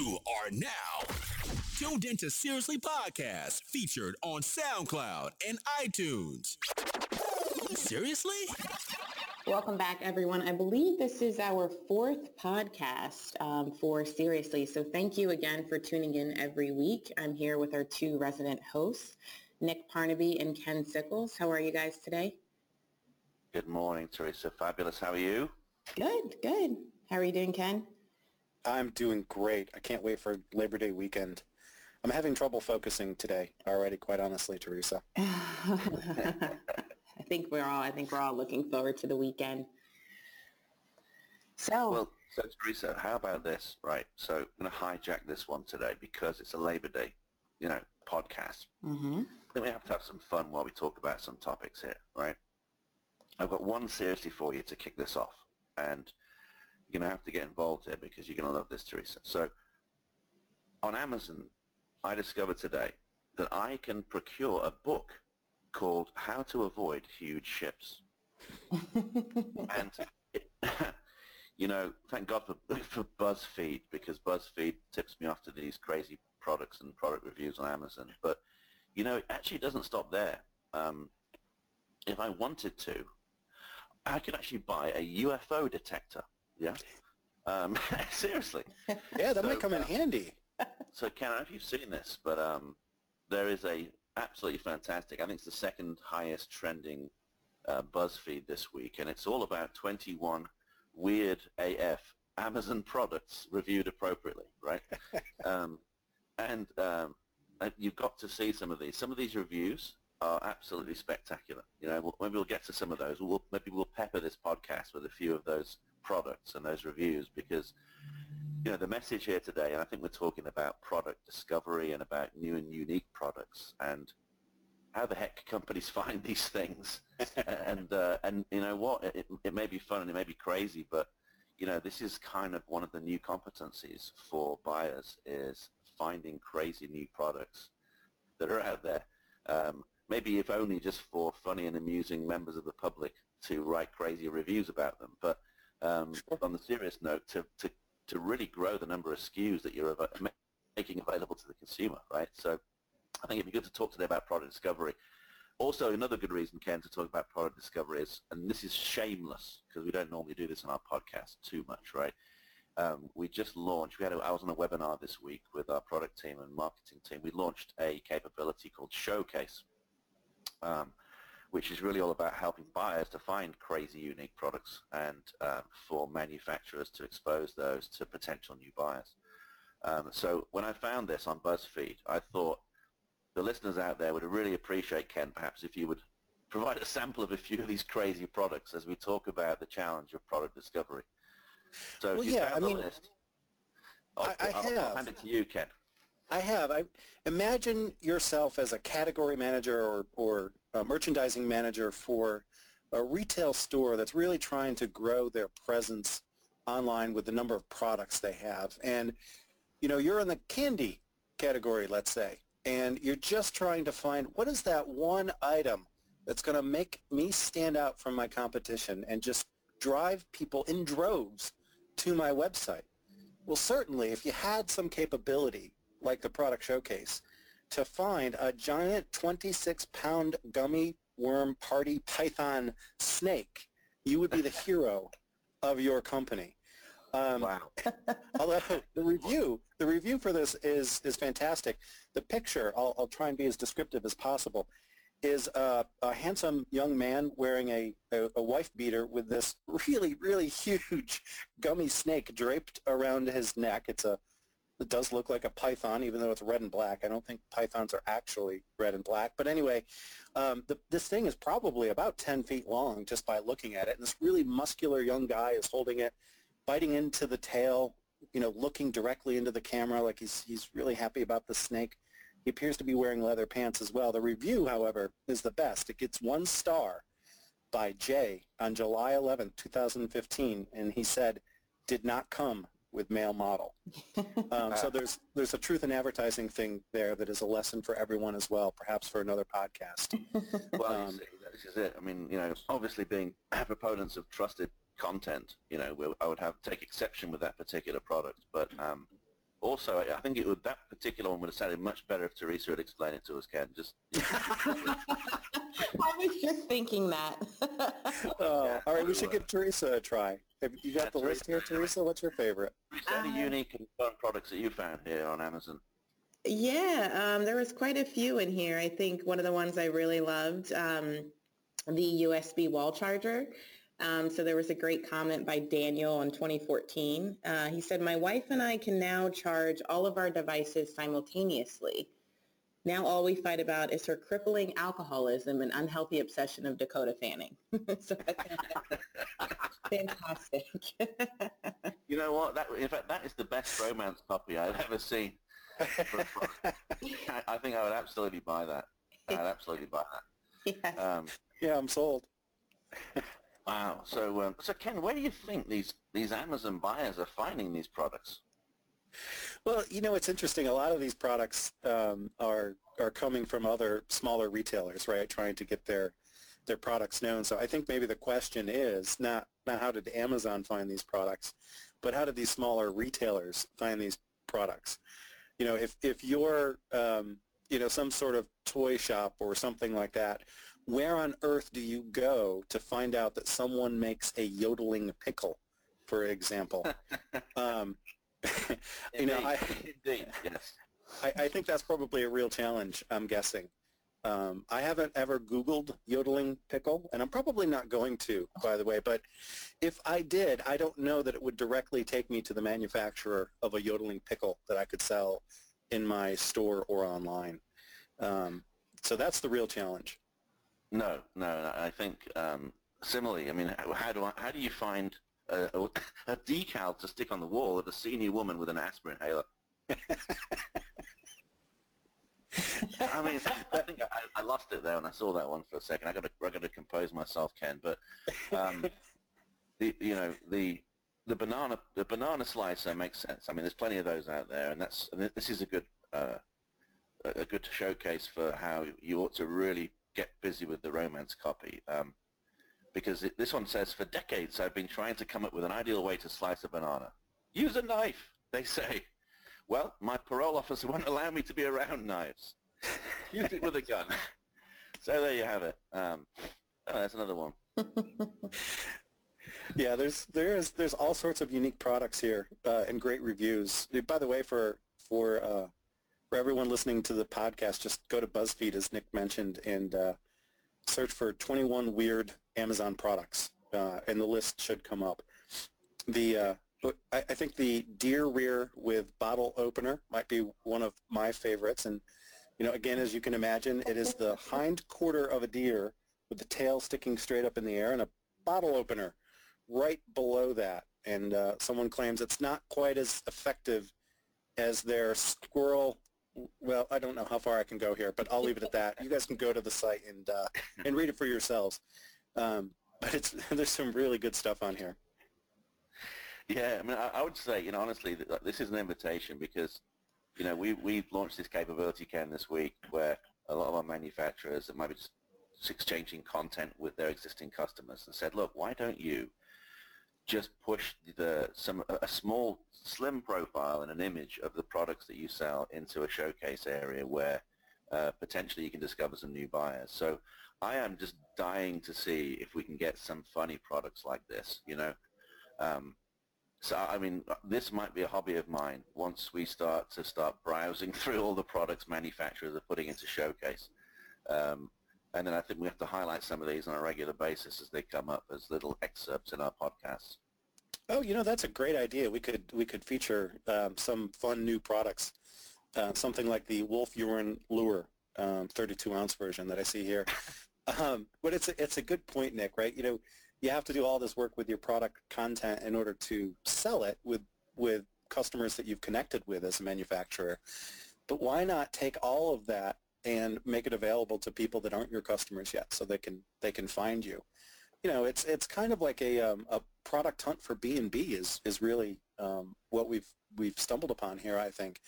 You are now tuned into Seriously Podcast, featured on SoundCloud and iTunes. Seriously? Welcome back, everyone. I believe this is our fourth podcast um, for Seriously. So thank you again for tuning in every week. I'm here with our two resident hosts, Nick Parnaby and Ken Sickles. How are you guys today? Good morning, Teresa. Fabulous. How are you? Good, good. How are you doing, Ken? I'm doing great. I can't wait for Labor Day weekend. I'm having trouble focusing today already, quite honestly, Teresa. I think we're all I think we're all looking forward to the weekend. So Well, so Teresa, how about this? Right. So I'm going to hijack this one today because it's a Labor Day, you know, podcast. Mm-hmm. Then we have to have some fun while we talk about some topics here, right? I've got one seriously for you to kick this off, and you're going to have to get involved here because you're going to love this, Teresa. So on Amazon, I discovered today that I can procure a book called How to Avoid Huge Ships. and, it, you know, thank God for, for BuzzFeed because BuzzFeed tips me off to these crazy products and product reviews on Amazon. But, you know, it actually doesn't stop there. Um, if I wanted to, I could actually buy a UFO detector. Yeah. Um, seriously. Yeah, that So, might come in uh, handy. So, Ken, I don't know if you've seen this, but um, there is a absolutely fantastic. I think it's the second highest trending uh, BuzzFeed this week, and it's all about 21 weird AF Amazon products reviewed appropriately, right? um, and um, you've got to see some of these. Some of these reviews are absolutely spectacular. You know, we'll, maybe we'll get to some of those. We'll, maybe we'll pepper this podcast with a few of those products and those reviews because you know, the message here today, and I think we're talking about product discovery and about new and unique products and how the heck companies find these things. and, uh, and you know what, it, it may be fun and it may be crazy, but, you know, this is kind of one of the new competencies for buyers is finding crazy new products that are out there. Um, maybe if only just for funny and amusing members of the public to write crazy reviews about them. But um, on the serious note, to, to to really grow the number of SKUs that you're av- making available to the consumer, right? So I think it'd be good to talk today about product discovery. Also, another good reason, Ken, to talk about product discovery is, and this is shameless because we don't normally do this on our podcast too much, right? Um, we just launched, we had a, I was on a webinar this week with our product team and marketing team. We launched a capability called Showcase, um, which is really all about helping buyers to find crazy unique products and um, for manufacturers to expose those to potential new buyers. Um, so when I found this on BuzzFeed, I thought the listeners out there would really appreciate, Ken, perhaps if you would provide a sample of a few of these crazy products as we talk about the challenge of product discovery. So Well, if you yeah, I the mean, list, I'll, I- I I'll- I'll have. hand it to you, Ken. I have. I imagine yourself as a category manager or, or a merchandising manager for a retail store that's really trying to grow their presence online with the number of products they have. And, you know, you're in the candy category, let's say, and you're just trying to find what is that one item that's going to make me stand out from my competition and just drive people in droves to my website. Well, certainly, if you had some capability, like the product showcase, to find a giant 26-pound gummy worm party python snake, you would be the hero of your company. Um, Wow. Although the review, the review for this is is fantastic. The picture, I'll, I'll try and be as descriptive as possible, is a, a handsome young man wearing a, a, a wife beater with this really really huge gummy snake draped around his neck. It's a it does look like a python, even though it's red and black. I don't think pythons are actually red and black. But anyway, um, the, this thing is probably about 10 feet long just by looking at it. And this really muscular young guy is holding it, biting into the tail, you know, looking directly into the camera like he's, he's really happy about the snake. He appears to be wearing leather pants as well. The review, however, is the best. It gets one star by Jay on July 11th, 2015, and he said, did not come with male model. Um, so there's there's a truth in advertising thing there that is a lesson for everyone as well, perhaps for another podcast. Well, Um, you see, this is it. I mean, you know, obviously being proponents of trusted content, you know, I would have take exception with that particular product. But um, also, I I think it would that particular one would have sounded much better if Teresa had explained it to us, Ken. Just I was just thinking that. Uh, Yeah. all right, we should give Teresa a try. Have you got Yeah, the list here, Teresa. Teresa? What's your favorite? any Uh, unique and fun products that you found here on Amazon? Yeah, um, there was quite a few in here. I think one of the ones I really loved, um, the USB wall charger. Um, so there was a great comment by Daniel in 2014. Uh, he said, my wife and I can now charge all of our devices simultaneously. Now all we fight about is her crippling alcoholism and unhealthy obsession of Dakota fanning. so that's fantastic. You know what? That in fact, that is the best romance copy I've ever seen. for a product. I, I think I would absolutely buy that. I'd absolutely buy yes. that. Um, Yeah, I'm sold. Wow. So, um, so Ken, where do you think these these Amazon buyers are finding these products? Well, you know, it's interesting. A lot of these products um, are are coming from other smaller retailers, right? Trying to get their their products known. So I think maybe the question is not not how did Amazon find these products, but how did these smaller retailers find these products? You know, if if you're um, you know some sort of toy shop or something like that, where on earth do you go to find out that someone makes a yodeling pickle, for example? um, you know, I, Indeed, yes. I, I think that's probably a real challenge, I'm guessing. Um, I haven't ever Googled yodeling pickle, and I'm probably not going to, by the way, but if I did, I don't know that it would directly take me to the manufacturer of a yodeling pickle that I could sell in my store or online. Um, so that's the real challenge. No, no. I think um, similarly. I mean, how, do I, how do you find a, a, a decal to stick on the wall of a senior woman with an aspirin inhaler? I mean, I think I, I lost it there when I saw that one for a second. I got to I got to compose myself, Ken. But um, the you know the the banana the banana slicer makes sense. I mean, there's plenty of those out there, and that's this is a good uh, a good showcase for how you ought to really get busy with the romance copy. Um, because it, this one says, for decades I've been trying to come up with an ideal way to slice a banana. Use a knife, they say. Well, my parole officer won't allow me to be around knives. Use it with a gun. So there you have it. Um, oh, that's another one. Yeah, there's there's there's all sorts of unique products here uh, and great reviews. By the way, for for uh, for everyone listening to the podcast, just go to BuzzFeed as Nick mentioned and uh, search for 21 weird Amazon products, uh, and the list should come up. The uh, I, I think the deer rear with bottle opener might be one of my favorites, and you know, again, as you can imagine, it is the hind quarter of a deer with the tail sticking straight up in the air and a bottle opener right below that. And uh, someone claims it's not quite as effective as their squirrel. Well, I don't know how far I can go here, but I'll leave it at that. You guys can go to the site and uh, and read it for yourselves. Um, but it's there's some really good stuff on here. Yeah, I mean, I, I would say, you know, honestly, that this is an invitation because, you know, we we've launched this capability, Ken, this week, where a lot of our manufacturers are maybe just exchanging content with their existing customers and said, look, why don't you just push the some a small slim profile and an image of the products that you sell into a showcase area where uh, potentially you can discover some new buyers. So I am just dying to see if we can get some funny products like this, you know. Um, so I mean, this might be a hobby of mine once we start to start browsing through all the products manufacturers are putting into showcase. Um, and then I think we have to highlight some of these on a regular basis as they come up as little excerpts in our podcasts. Oh, you know that's a great idea. We could we could feature um, some fun new products, uh, something like the Wolf Urine Lure, um, 32 ounce version that I see here. Um, but it's a, it's a good point, Nick. Right? You know, you have to do all this work with your product content in order to sell it with with customers that you've connected with as a manufacturer. But why not take all of that and make it available to people that aren't your customers yet, so they can they can find you? You know, it's it's kind of like a um, a product hunt for B and B is is really um, what we've we've stumbled upon here. I think,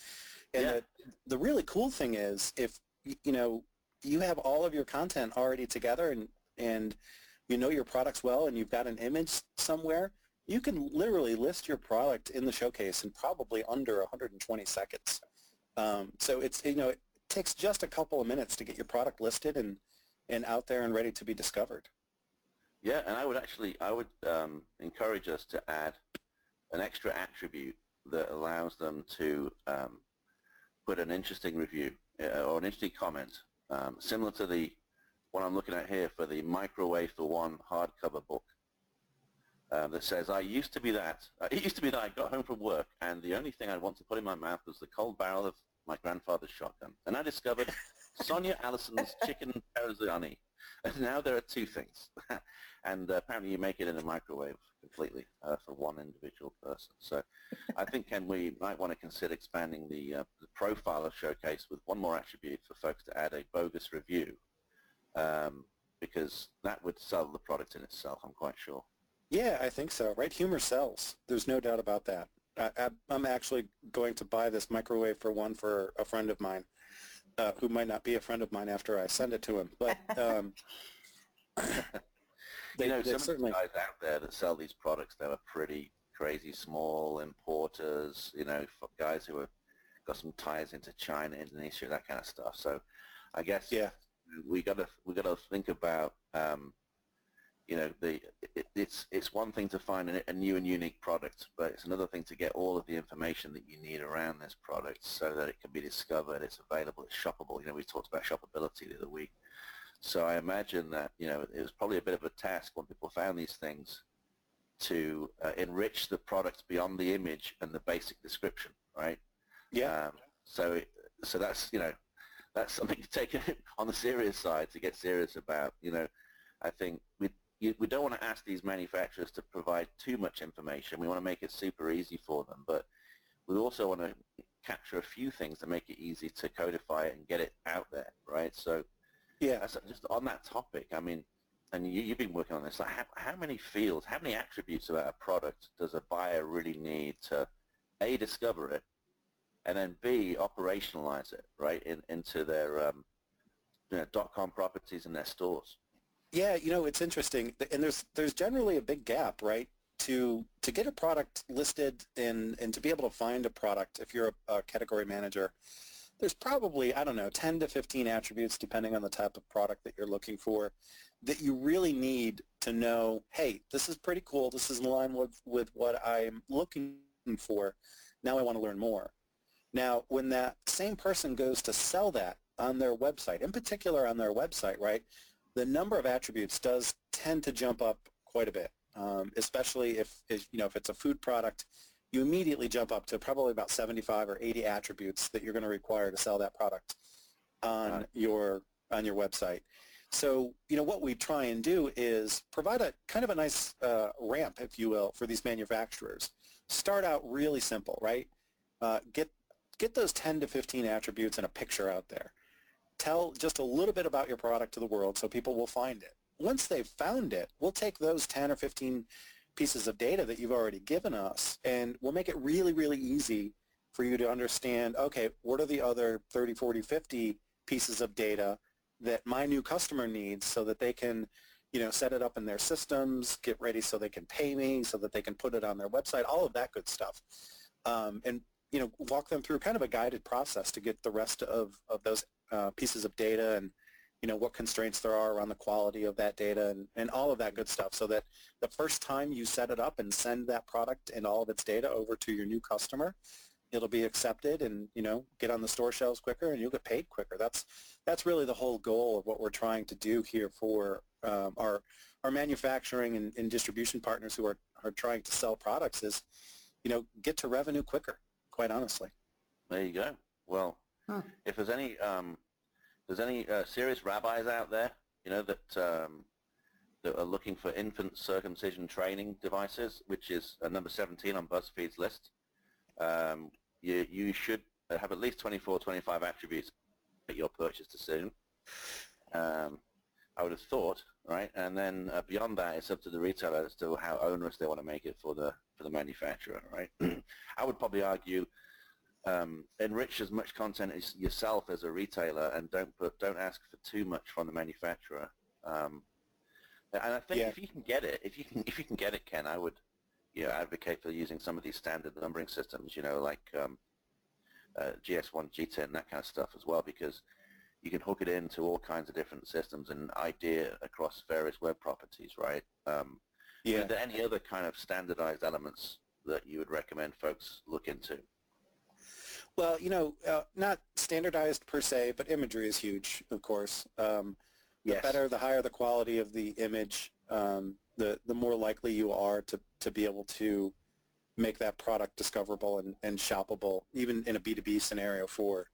and Yeah. the, the really cool thing is if you know you have all of your content already together and and you know your products well and you've got an image somewhere, you can literally list your product in the showcase in probably under 120 seconds. Um, so it's you know takes just a couple of minutes to get your product listed and and out there and ready to be discovered. Yeah, and I would actually I would um, encourage us to add an extra attribute that allows them to um, put an interesting review uh, or an interesting comment, um, similar to the one I'm looking at here for the Microwave for One hardcover book. Um, that says, I used to be that. Uh, it used to be that I got home from work and the only thing I'd want to put in my mouth was the cold barrel of my grandfather's shotgun. And I discovered Sonia Allison's chicken paraziani. And now there are two things. and uh, apparently you make it in a microwave completely uh, for one individual person. So I think, Ken, we might want to consider expanding the, uh, the profiler showcase with one more attribute for folks to add a bogus review um, because that would sell the product in itself, I'm quite sure. Yeah, I think so. Right, humor sells. There's no doubt about that. I, am actually going to buy this microwave for one for a friend of mine, uh, who might not be a friend of mine after I send it to him. But um, they, you know, some certainly... guys out there that sell these products, they are pretty crazy small importers. You know, guys who have got some ties into China, Indonesia, that kind of stuff. So, I guess yeah, we got to we got to think about um, you know, the it, it's it's one thing to find a, a, new and unique product, but it's another thing to get all of the information that you need around this product so that it can be discovered, it's available, it's shoppable. You know, we talked about shoppability the other week. So I imagine that you know it was probably a bit of a task when people found these things to uh, enrich the product beyond the image and the basic description, right? Yeah. Um, so so that's you know that's something to take on the serious side to get serious about. You know, I think we you, we don't want to ask these manufacturers to provide too much information. We want to make it super easy for them, but we also want to capture a few things to make it easy to codify it and get it out there, right? So, yeah, just on that topic, I mean, and you, have been working on this. Like how, how many fields, how many attributes about a product does a buyer really need to a discover it, and then b operationalize it right in, into their um, you know, dot com properties and their stores? Yeah, you know, it's interesting, and there's there's generally a big gap, right? To to get a product listed and and to be able to find a product, if you're a, a category manager, there's probably I don't know 10 to 15 attributes, depending on the type of product that you're looking for, that you really need to know. Hey, this is pretty cool. This is in line with with what I'm looking for. Now I want to learn more. Now, when that same person goes to sell that on their website, in particular on their website, right? The number of attributes does tend to jump up quite a bit, um, especially if, if, you know if it's a food product. You immediately jump up to probably about 75 or 80 attributes that you're going to require to sell that product on your on your website. So you know what we try and do is provide a kind of a nice uh, ramp, if you will, for these manufacturers. Start out really simple, right? Uh, get get those 10 to 15 attributes and a picture out there tell just a little bit about your product to the world so people will find it. Once they've found it, we'll take those 10 or 15 pieces of data that you've already given us and we'll make it really, really easy for you to understand, okay, what are the other 30, 40, 50 pieces of data that my new customer needs so that they can you know, set it up in their systems, get ready so they can pay me, so that they can put it on their website, all of that good stuff. Um, and, you know, walk them through kind of a guided process to get the rest of, of those uh, pieces of data and you know what constraints there are around the quality of that data and, and all of that good stuff so that the first time you set it up and send that product and all of its data over to your new customer it'll be accepted and you know get on the store shelves quicker and you'll get paid quicker. That's that's really the whole goal of what we're trying to do here for um, our our manufacturing and, and distribution partners who are, are trying to sell products is you know get to revenue quicker quite honestly. There you go. Well Huh. If there's any um, there's any uh, serious rabbis out there, you know, that um, that are looking for infant circumcision training devices, which is uh, number 17 on BuzzFeed's list, um, you you should have at least 24, 25 attributes at your purchase decision. Um, I would have thought, right? And then uh, beyond that, it's up to the retailer as to how onerous they want to make it for the for the manufacturer, right? I would probably argue um, enrich as much content as yourself as a retailer and don't put don't ask for too much from the manufacturer. Um, and I think yeah. if you can get it, if you can if you can get it, Ken, I would you know, advocate for using some of these standard numbering systems, you know, like um, uh, GS1, GTIN, that kind of stuff as well, because you can hook it into all kinds of different systems and IDEA across various web properties, right? Um, yeah. Are there any other kind of standardized elements that you would recommend folks look into? Well, you know, uh, not standardized per se, but imagery is huge, of course. Um, the yes. better, the higher the quality of the image, um, the the more likely you are to to be able to make that product discoverable and, and shoppable, even in a B2B scenario for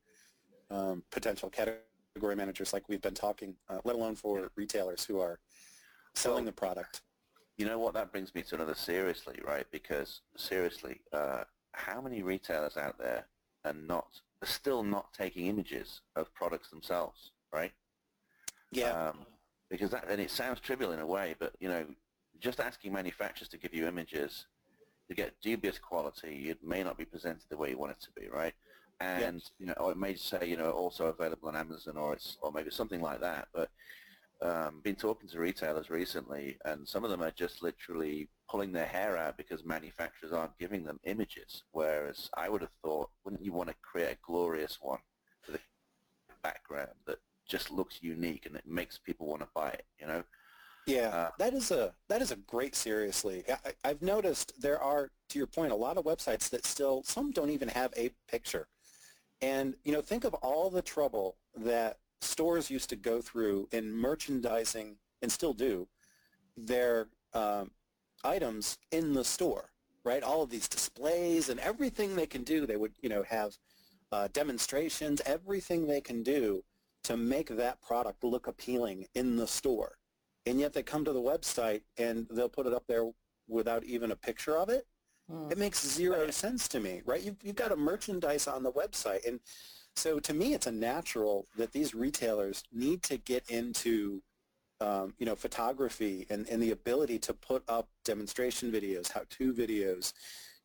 um, potential category managers like we've been talking, uh, let alone for retailers who are selling well, the product. You know what, that brings me to another seriously, right? Because seriously, uh, how many retailers out there are not, still not taking images of products themselves, right? Yeah. Um, because that, and it sounds trivial in a way, but you know, just asking manufacturers to give you images to get dubious quality, it may not be presented the way you want it to be, right? And yes. you know, or it may say you know also available on Amazon or it's or maybe something like that. But um, been talking to retailers recently, and some of them are just literally pulling their hair out because manufacturers aren't giving them images. Whereas I would have thought, wouldn't you want to create a glorious one for the background that just looks unique and it makes people want to buy it? You know. Yeah, uh, that is a that is a great seriously. I, I've noticed there are, to your point, a lot of websites that still some don't even have a picture. And you know, think of all the trouble that stores used to go through in merchandising, and still do, their um, items in the store, right? All of these displays and everything they can do, they would, you know, have uh, demonstrations, everything they can do to make that product look appealing in the store and yet they come to the website and they'll put it up there without even a picture of it. Mm. It makes zero sense to me, right? You've, you've got a merchandise on the website. And so to me, it's a natural that these retailers need to get into, um, you know, photography and, and the ability to put up demonstration videos, how-to videos,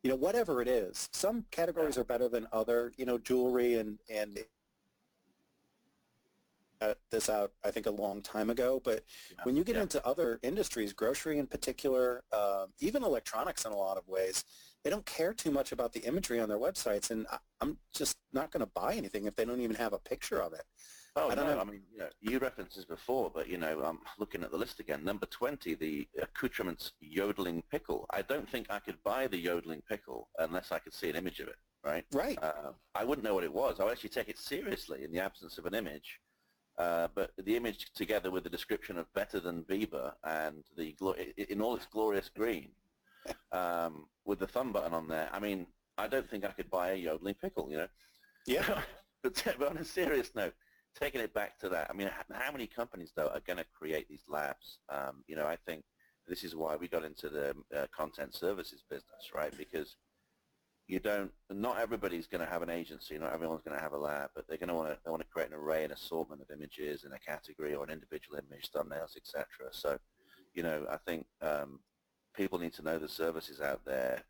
you know, whatever it is. Some categories are better than other, you know, jewelry and, and this out, I think, a long time ago. But yeah. when you get yeah. into other industries, grocery in particular, uh, even electronics in a lot of ways, they don't care too much about the imagery on their websites. And I, am just not going to buy anything if they don't even have a picture of it. Oh, I don't no, know. I mean, you, know, you referenced this before, but, you know, I'm looking at the list again. Number 20, the accoutrements yodeling pickle. I don't think I could buy the yodeling pickle unless I could see an image of it, right? Right. Uh, I wouldn't know what it was. I would actually take it seriously in the absence of an image. Uh, but the image together with the description of better than Biba and the in all its glorious green, um, with the thumb button on there. I mean, I don't think I could buy a yodeling pickle, you know. Yeah. but, but on a serious note, taking it back to that, I mean, how many companies though are going to create these labs? Um, you know, I think this is why we got into the uh, content services business, right? Because you don't not everybody's going to have an agency not everyone's going to have a lab but they're going to want to want to create an array an assortment of images in a category or an individual image thumbnails etc so you know i think um, people need to know the services out there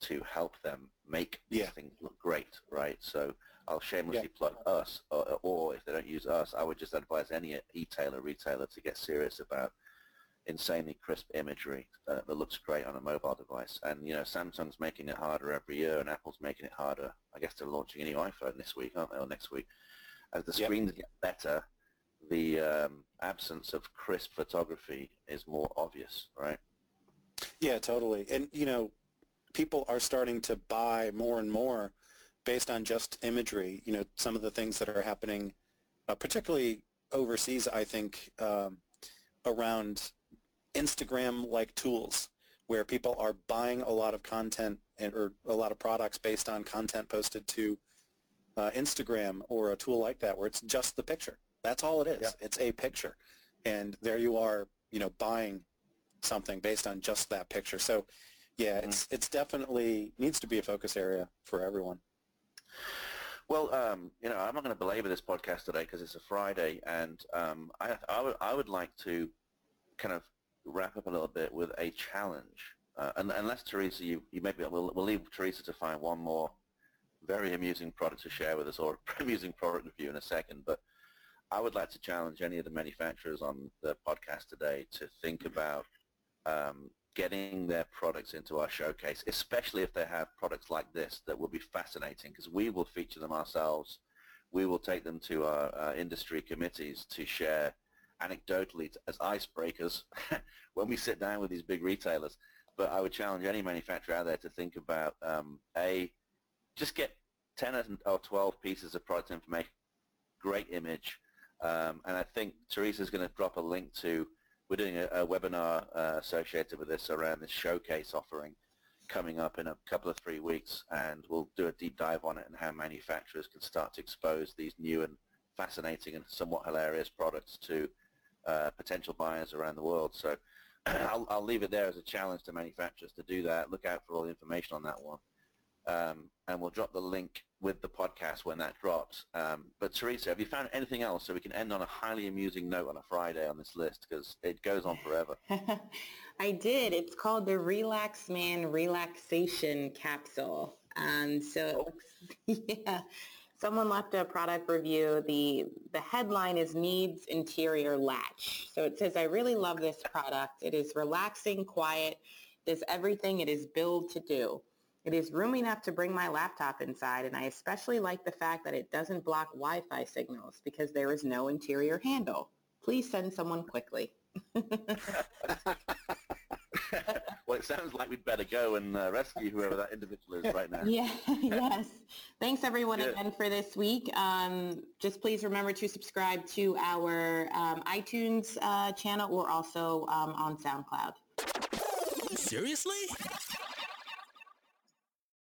to help them make these yeah. things look great right so i'll shamelessly yeah. plug us or, or if they don't use us i would just advise any e-tailer retailer to get serious about insanely crisp imagery uh, that looks great on a mobile device. And, you know, Samsung's making it harder every year and Apple's making it harder. I guess they're launching a new iPhone this week, aren't they, or next week. As the screens yep. get better, the um, absence of crisp photography is more obvious, right? Yeah, totally. And, you know, people are starting to buy more and more based on just imagery. You know, some of the things that are happening, uh, particularly overseas, I think, um, around Instagram-like tools where people are buying a lot of content and, or a lot of products based on content posted to uh, Instagram or a tool like that where it's just the picture. That's all it is. Yeah. It's a picture. And there you are, you know, buying something based on just that picture. So yeah, mm-hmm. it's it's definitely needs to be a focus area for everyone. Well, um, you know, I'm not going to belabor this podcast today because it's a Friday, and um, I, I, would, I would like to kind of wrap up a little bit with a challenge. Uh, and, unless Teresa, you, you maybe we'll, we'll leave Teresa to find one more very amusing product to share with us, or amusing product review in a second. But I would like to challenge any of the manufacturers on the podcast today to think about um, getting their products into our showcase, especially if they have products like this that will be fascinating because we will feature them ourselves. We will take them to our uh, industry committees to share anecdotally as icebreakers when we sit down with these big retailers. But I would challenge any manufacturer out there to think about, um, A, just get 10 or 12 pieces of product information, great image, um, and I think Teresa's going to drop a link to we're doing a, a webinar uh, associated with this around this showcase offering coming up in a couple of three weeks, and we'll do a deep dive on it and how manufacturers can start to expose these new and fascinating and somewhat hilarious products to uh, potential buyers around the world. So I'll, I'll, leave it there as a challenge to manufacturers to do that. Look out for all the information on that one. Um, and we'll drop the link with the podcast when that drops. Um, but Teresa, have you found anything else so we can end on a highly amusing note on a Friday on this list because it goes on forever? I did. It's called the Relax Man Relaxation Capsule. Um, so, yeah, someone left a product review. The the headline is needs interior latch. So it says, I really love this product. It is relaxing, quiet, does everything it is billed to do. It is roomy enough to bring my laptop inside, and I especially like the fact that it doesn't block Wi-Fi signals because there is no interior handle. Please send someone quickly. well, it sounds like we'd better go and uh, rescue whoever that individual is right now. Yeah, yes. Thanks everyone Good. again for this week. Um, just please remember to subscribe to our um, iTunes uh, channel. We're also um, on SoundCloud. Seriously?